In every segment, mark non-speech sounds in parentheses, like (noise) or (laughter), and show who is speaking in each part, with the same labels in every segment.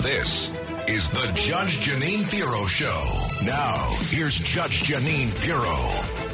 Speaker 1: This is the Judge Jeanine Pirro Show. Now, here's Judge Jeanine Pirro.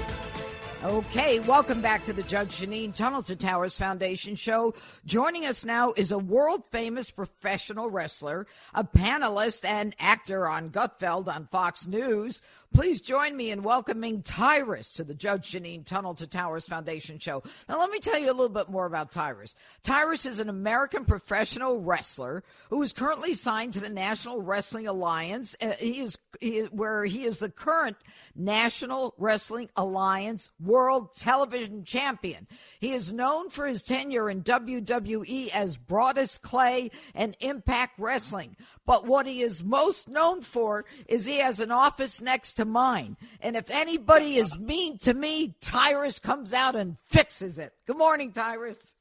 Speaker 2: Okay, welcome back to the Judge Jeanine Tunnel to Towers Foundation show. Joining us now is a world famous professional wrestler, a panelist, and actor on Gutfeld on Fox News. Please join me in welcoming Tyrus to the Judge Jeanine Tunnel to Towers Foundation show. Now, let me tell you a little bit more about Tyrus. Tyrus is an American professional wrestler who is currently signed to the National Wrestling Alliance. Uh, he is he, where he is the current National Wrestling Alliance World Television Champion. He is known for his tenure in WWE as Brodus Clay and Impact Wrestling. But what he is most known for is he has an office next to mine. And if anybody is mean to me, Tyrus comes out and fixes it. Good morning, Tyrus.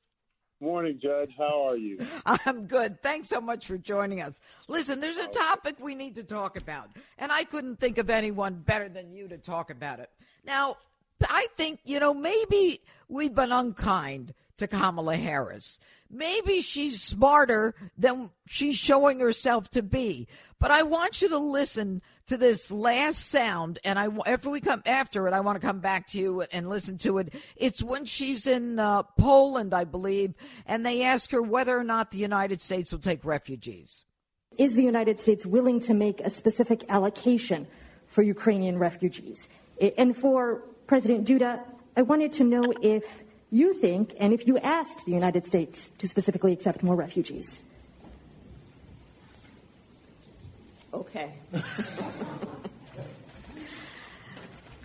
Speaker 3: Morning, Judge. How are you? (laughs)
Speaker 2: I'm good. Thanks so much for joining us. Listen, there's a topic we need to talk about, and I couldn't think of anyone better than you to talk about it. Now, I think, you know, maybe we've been unkind to Kamala Harris. Maybe she's smarter than she's showing herself to be. But I want you to listen to this last sound, and I after we come after it, I want to come back to you and listen to it. It's when she's in uh, Poland, I believe, and they ask her whether or not the United States will take refugees.
Speaker 4: Is the United States willing to make a specific allocation for Ukrainian refugees? And for President Duda, I wanted to know if you think, and if you asked the United States to specifically accept more refugees.
Speaker 5: Okay. (laughs)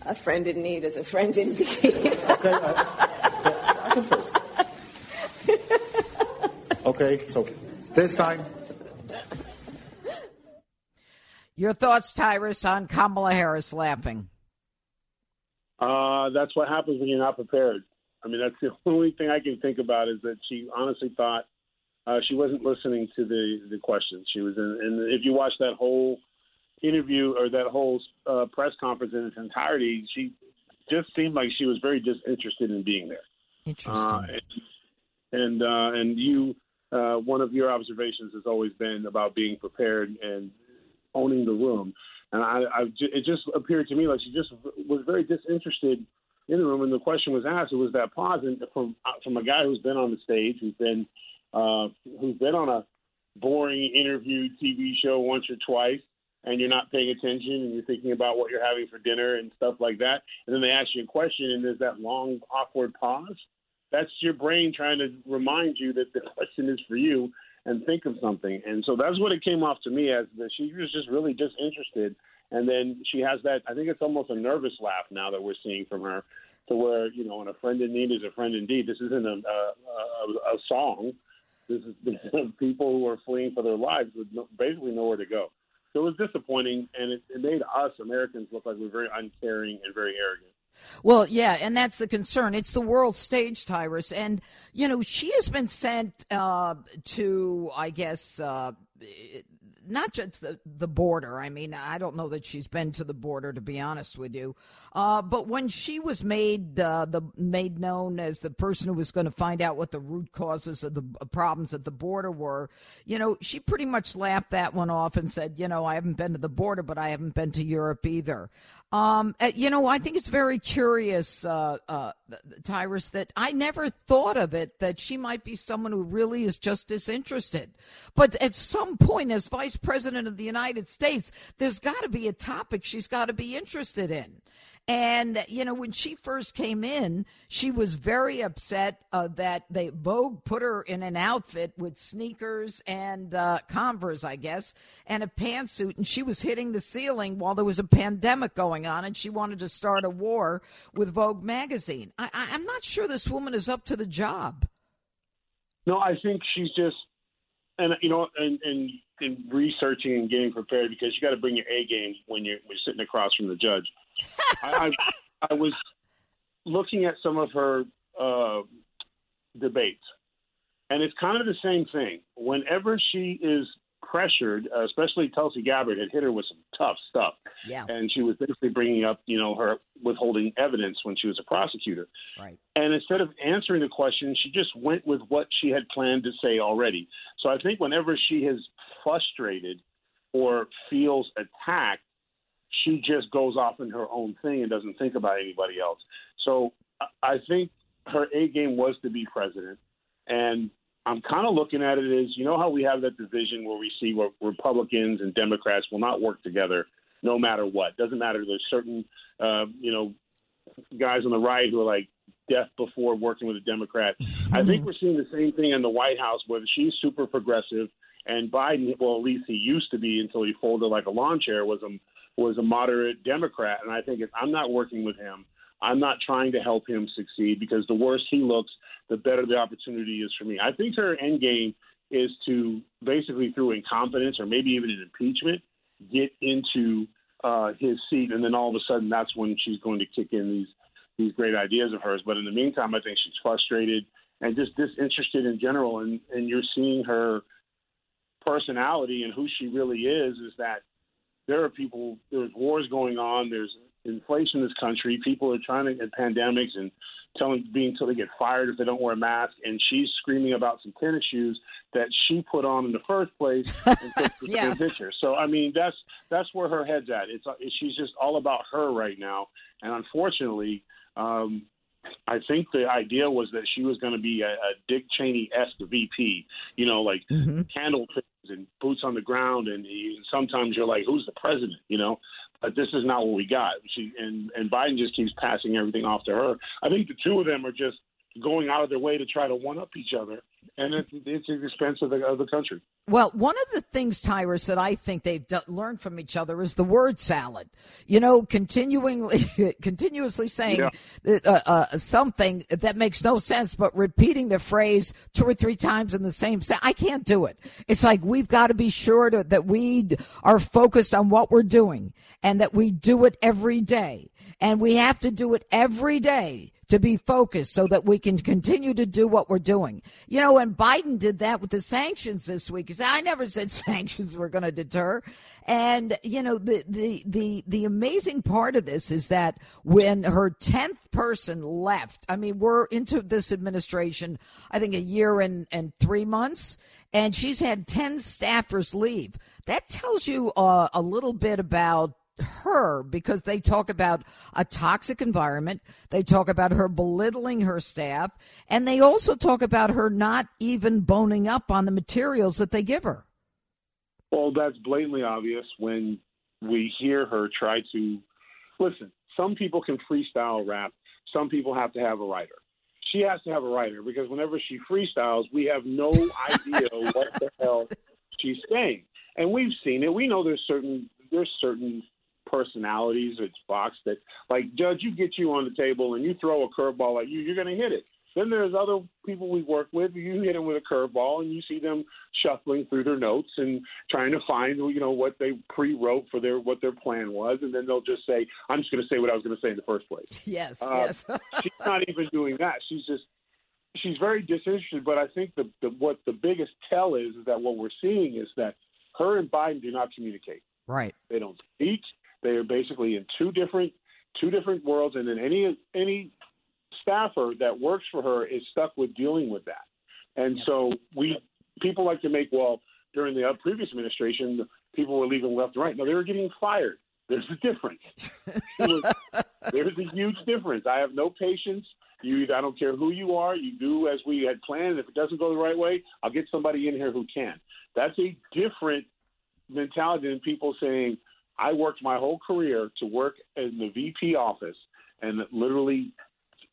Speaker 5: a friend in need is a friend indeed. okay,
Speaker 6: I, I can first. Okay, so this time.
Speaker 2: Your thoughts, Tyrus, on Kamala Harris laughing?
Speaker 3: Uh, that's what happens when you're not prepared. I mean, that's the (laughs) only thing I can think about is that she honestly thought uh, she wasn't listening to the the questions. She was in, and if you watch that whole interview or that whole uh, press conference in its entirety, she just seemed like she was very disinterested in being there.
Speaker 2: Interesting. Uh,
Speaker 3: and and, uh, and you, uh, one of your observations has always been about being prepared and owning the room. And I, I, it just appeared to me like she just was very disinterested in the room. And the question was asked, it was that pause, and from from a guy who's been on the stage, who's been uh, who's been on a boring interview TV show once or twice, and you're not paying attention and you're thinking about what you're having for dinner and stuff like that, and then they ask you a question and there's that long awkward pause. That's your brain trying to remind you that the (laughs) question is for you and think of something. And so that's what it came off to me as that she was just really disinterested. And then she has that, I think it's almost a nervous laugh now that we're seeing from her, to where, you know, when a friend in need is a friend indeed. This isn't a, a, a, a song. This is (laughs) people who are fleeing for their lives with no, basically nowhere to go. So it was disappointing, and it, it made us Americans look like we're very uncaring and very arrogant.
Speaker 2: Well, yeah, and that's the concern. It's the world stage, Tyrus, and you know she has been sent uh, to, I guess, uh, not just the, the border. I mean, I don't know that she's been to the border, to be honest with you. Uh, but when she was made uh, the made known as the person who was going to find out what the root causes of the problems at the border were, you know, she pretty much laughed that one off and said, you know, I haven't been to the border, but I haven't been to Europe either. Um, uh, you know, I think it's very curious, uh, uh, Tyrus, that I never thought of it that she might be someone who really is just disinterested. But at some point, as vice president of the United States, there's got to be a topic she's got to be interested in. And, you know, when she first came in, she was very upset uh, that they Vogue put her in an outfit with sneakers and uh, Converse, I guess, and a pantsuit. And she was hitting the ceiling while there was a pandemic going on. And she wanted to start a war with Vogue magazine. I, I, I'm not sure this woman is up to the job.
Speaker 3: No, I think she's just, and, you know, and, and, and researching and getting prepared because you got to bring your A game when you're, when you're sitting across from the judge (laughs) I, I, I, was looking at some of her uh, debates, and it's kind of the same thing. Whenever she is pressured, uh, especially Tulsi Gabbard had hit her with some tough stuff.
Speaker 2: Yeah.
Speaker 3: And she was basically bringing up, you know, her withholding evidence when she was a prosecutor.
Speaker 2: Right.
Speaker 3: And instead of answering the question, she just went with what she had planned to say already. So I think whenever she has frustrated or feels attacked, she just goes off in her own thing and doesn't think about anybody else. So I think her A game was to be president. And I'm kind of looking at it as you know how we have that division where we see where Republicans and Democrats will not work together no matter what. Doesn't matter. There's certain, uh, you know, guys on the right who are like death before working with a Democrat. I think we're seeing the same thing in the White House where she's super progressive and Biden, well, at least he used to be until he folded like a lawn chair, was a was a moderate Democrat. And I think if I'm not working with him, I'm not trying to help him succeed because the worse he looks, the better the opportunity is for me. I think her end game is to basically through incompetence or maybe even an impeachment get into uh, his seat, and then all of a sudden that's when she's going to kick in these these great ideas of hers. But in the meantime, I think she's frustrated and just disinterested in general, and and you're seeing her personality and who she really is is that there are people there's wars going on there's inflation in this country people are trying to get pandemics and telling being told they get fired if they don't wear a mask and she's screaming about some tennis shoes that she put on in the first place (laughs) and took
Speaker 2: yeah.
Speaker 3: picture so i mean that's that's where her head's at it's she's just all about her right now and unfortunately um I think the idea was that she was going to be a, a Dick Cheney esque VP, you know, like mm-hmm. and boots on the ground, and he, sometimes you're like, who's the president, you know? But this is not what we got. She and and Biden just keeps passing everything off to her. I think the two of them are just going out of their way to try to one up each other, and it's, it's at the expense of the, of the country.
Speaker 2: Well, one of the things, Tyrus, that I think they've d- learned from each other is the word salad. You know, continually, (laughs) continuously saying yeah. uh, uh, something that makes no sense, but repeating the phrase two or three times in the same sentence. I can't do it. It's like we've got to be sure to, that we are focused on what we're doing and that we do it every day. And we have to do it every day to be focused so that we can continue to do what we're doing. You know, and Biden did that with the sanctions this week. He said, I never said (laughs) sanctions were going to deter. And, you know, the, the, the, the amazing part of this is that when her 10th person left, I mean, we're into this administration, I think a year and, and three months, and she's had 10 staffers leave. That tells you uh, a little bit about her because they talk about a toxic environment. They talk about her belittling her staff. And they also talk about her not even boning up on the materials that they give her.
Speaker 3: Well, that's blatantly obvious when we hear her try to listen. Some people can freestyle rap, some people have to have a writer. She has to have a writer because whenever she freestyles, we have no (laughs) idea what the hell she's saying. And we've seen it. We know there's certain there's certain personalities. It's boxed that like Judge, you get you on the table and you throw a curveball at you, you're going to hit it. Then there's other people we work with. You hit them with a curveball, and you see them shuffling through their notes and trying to find, you know, what they pre-wrote for their what their plan was, and then they'll just say, "I'm just going to say what I was going to say in the first place." (laughs)
Speaker 2: Yes,
Speaker 3: uh,
Speaker 2: yes. (laughs)
Speaker 3: she's not even doing that. She's just she's very disinterested. But I think the, the what the biggest tell is is that what we're seeing is that her and Biden do not communicate.
Speaker 2: Right.
Speaker 3: They don't speak. They are basically in two different two different worlds, and then any any staffer that works for her is stuck with dealing with that. And yeah. so we people like to make well during the uh, previous administration people were leaving left and right. No, they were getting fired. There's a difference. (laughs) there's a huge difference. I have no patience. You, I don't care who you are. You do as we had planned. If it doesn't go the right way, I'll get somebody in here who can. That's a different mentality than people saying, I worked my whole career to work in the VP office, and literally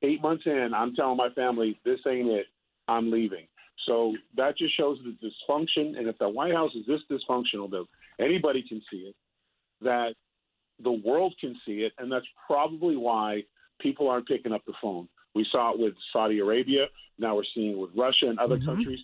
Speaker 3: eight months in, I'm telling my family, this ain't it. I'm leaving. So that just shows the dysfunction. And if the White House is this dysfunctional, that anybody can see it, that the world can see it, and that's probably why people aren't picking up the phone. We saw it with Saudi Arabia. Now we're seeing it with Russia and other mm-hmm. countries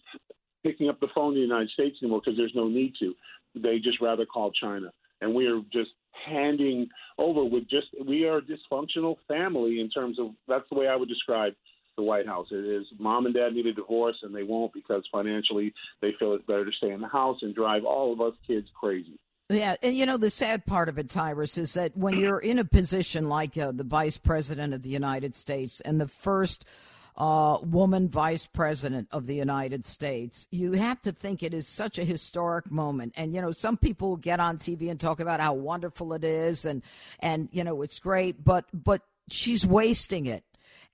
Speaker 3: picking up the phone in the United States anymore because there's no need to. They just rather call China and we are just handing over with just we are a dysfunctional family in terms of that's the way I would describe the White House. It is mom and dad need a divorce and they won't because financially they feel it's better to stay in the house and drive all of us kids crazy.
Speaker 2: Yeah, and you know the sad part of it, Tyrus, is that when you're in a position like uh, the vice president of the United States, and the first uh, woman vice president of the United States. You have to think it is such a historic moment. And, you know, some people get on TV and talk about how wonderful it is and, and, you know, it's great, but, but she's wasting it.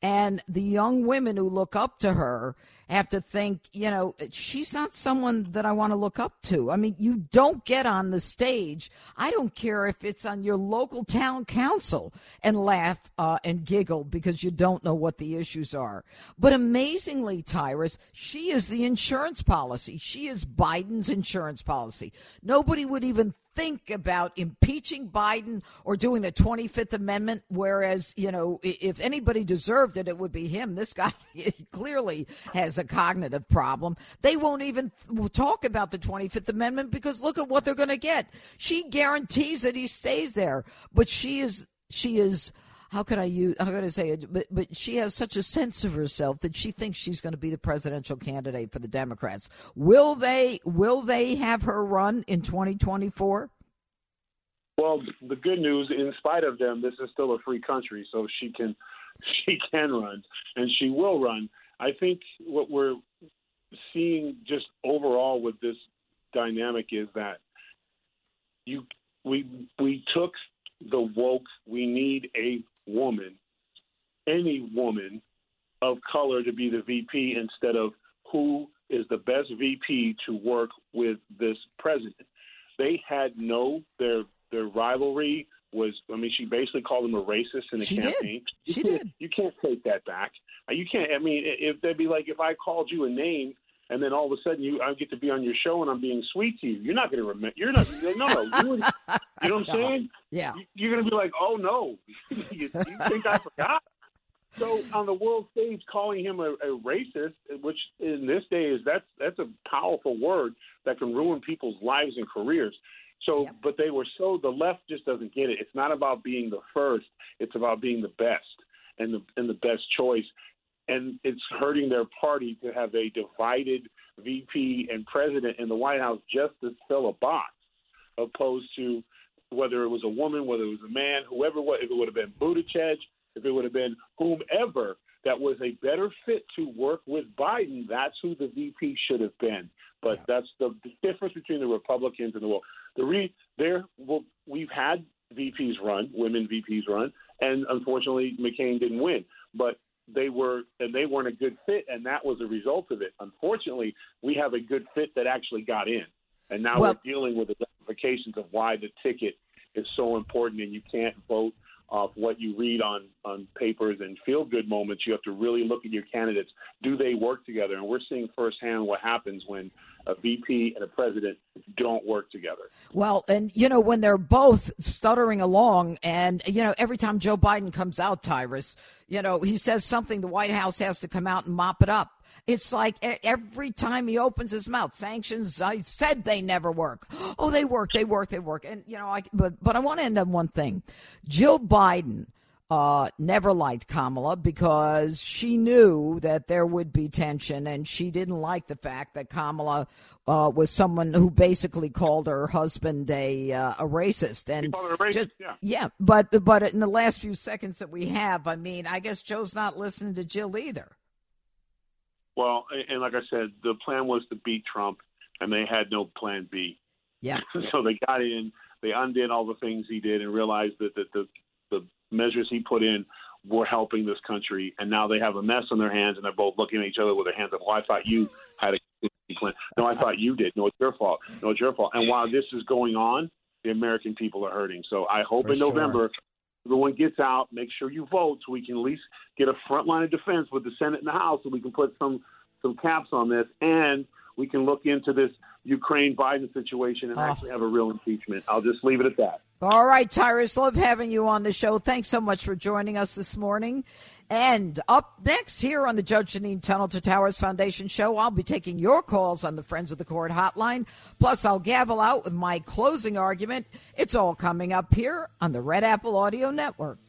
Speaker 2: And the young women who look up to her have to think, you know, she's not someone that I want to look up to. I mean, you don't get on the stage. I don't care if it's on your local town council and laugh uh, and giggle because you don't know what the issues are. But amazingly, Tyrus, she is the insurance policy. She is Biden's insurance policy. Nobody would even think about impeaching Biden or doing the 25th Amendment, whereas, you know, if anybody deserved it, it would be him. This guy (laughs) clearly has a cognitive problem. They won't even talk about the 25th Amendment because look at what they're going to get. She guarantees that he stays there, but she is, she is, how could I use how could I say it? But but she has such a sense of herself that she thinks she's going to be the presidential candidate for the Democrats. Will they will they have her run in 2024?
Speaker 3: Well, the good news, in spite of them, this is still a free country, so she can (laughs) she can run and she will run. I think what we're seeing just overall with this dynamic is that you we we took the woke we need a woman, any woman of color to be the VP instead of who is the best VP to work with this president. They had no their their rivalry was I mean she basically called him a racist in the
Speaker 2: she
Speaker 3: campaign.
Speaker 2: Did. She
Speaker 3: you
Speaker 2: did.
Speaker 3: You can't take that back. You can't. I mean, if they'd be like if I called you a name and then all of a sudden you I get to be on your show and I'm being sweet to you, you're not going to remember. You're not. No, no. You, would, (laughs) you know what I'm saying?
Speaker 2: Yeah.
Speaker 3: You're going to be like, oh no, (laughs) you, you think I forgot? So on the world stage, calling him a, a racist, which in this day is that's that's a powerful word that can ruin people's lives and careers. So,
Speaker 2: Yep.
Speaker 3: but they were so the left just doesn't get it. It's not about being the first; it's about being the best and the and the best choice. And it's hurting their party to have a divided VP and president in the White House just to fill a box, opposed to whether it was a woman, whether it was a man, whoever, what if it would have been Buttigieg, if it would have been whomever that was a better fit to work with Biden, that's who the VP should have been. But that's the, difference between the Republicans and the well, the re there well, we've had VPs run, women VPs run, and unfortunately McCain didn't win. But they were and they weren't a good fit, and that was a result of it. Unfortunately, we have a good fit that actually got in, and now
Speaker 2: Well-
Speaker 3: we're dealing with the ramifications of why the ticket is so important, and you can't vote off what you read on on papers and feel good moments. You have to really look at your candidates. Do they work together? And we're seeing firsthand what happens when a VP and a president don't work together.
Speaker 2: Well, and you know when they're both stuttering along, and you know every time Joe Biden comes out, Tyrus, you know he says something, the White House has to come out and mop it up. It's like every time he opens his mouth, sanctions. I said they never work. (gasps) Oh, they work. They work. They work. And you know, I but but I want to end on one thing. Jill Biden uh, never liked Kamala because she knew that there would be tension, and she didn't like the fact that Kamala uh, was someone who basically called her husband a uh, a racist. And
Speaker 3: called her a racist,
Speaker 2: just-
Speaker 3: yeah.
Speaker 2: but but in the last few seconds that we have, I mean, I guess Joe's not listening to Jill either.
Speaker 3: Well, and like I said, the plan was to beat Trump, and they had no plan B.
Speaker 2: Yeah. (laughs)
Speaker 3: so they got in, they undid all the things he did, and realized that, that the the measures he put in were helping this country, and now they have a mess on their hands, and they're both looking at each other with their hands up. Well, I thought you had a (laughs) plan. No, I thought you did. No, it's your fault. No, it's your fault. And while this is going on, the American people are hurting. So I hope
Speaker 2: For
Speaker 3: in
Speaker 2: sure.
Speaker 3: Everyone gets out. Make sure you vote so we can at least get a front line of defense with the Senate and the House, so we can put some some caps on this, and we can look into this Ukraine Biden situation and
Speaker 2: Oh.
Speaker 3: actually have a real impeachment. I'll just leave it at that.
Speaker 2: All right, Tyrus, love having you on the show. Thanks so much for joining us this morning. And up next here on the Judge Jeanine Tunnel to Towers Foundation show, I'll be taking your calls on the Friends of the Court hotline. Plus, I'll gavel out with my closing argument. It's all coming up here on the Red Apple Audio Network.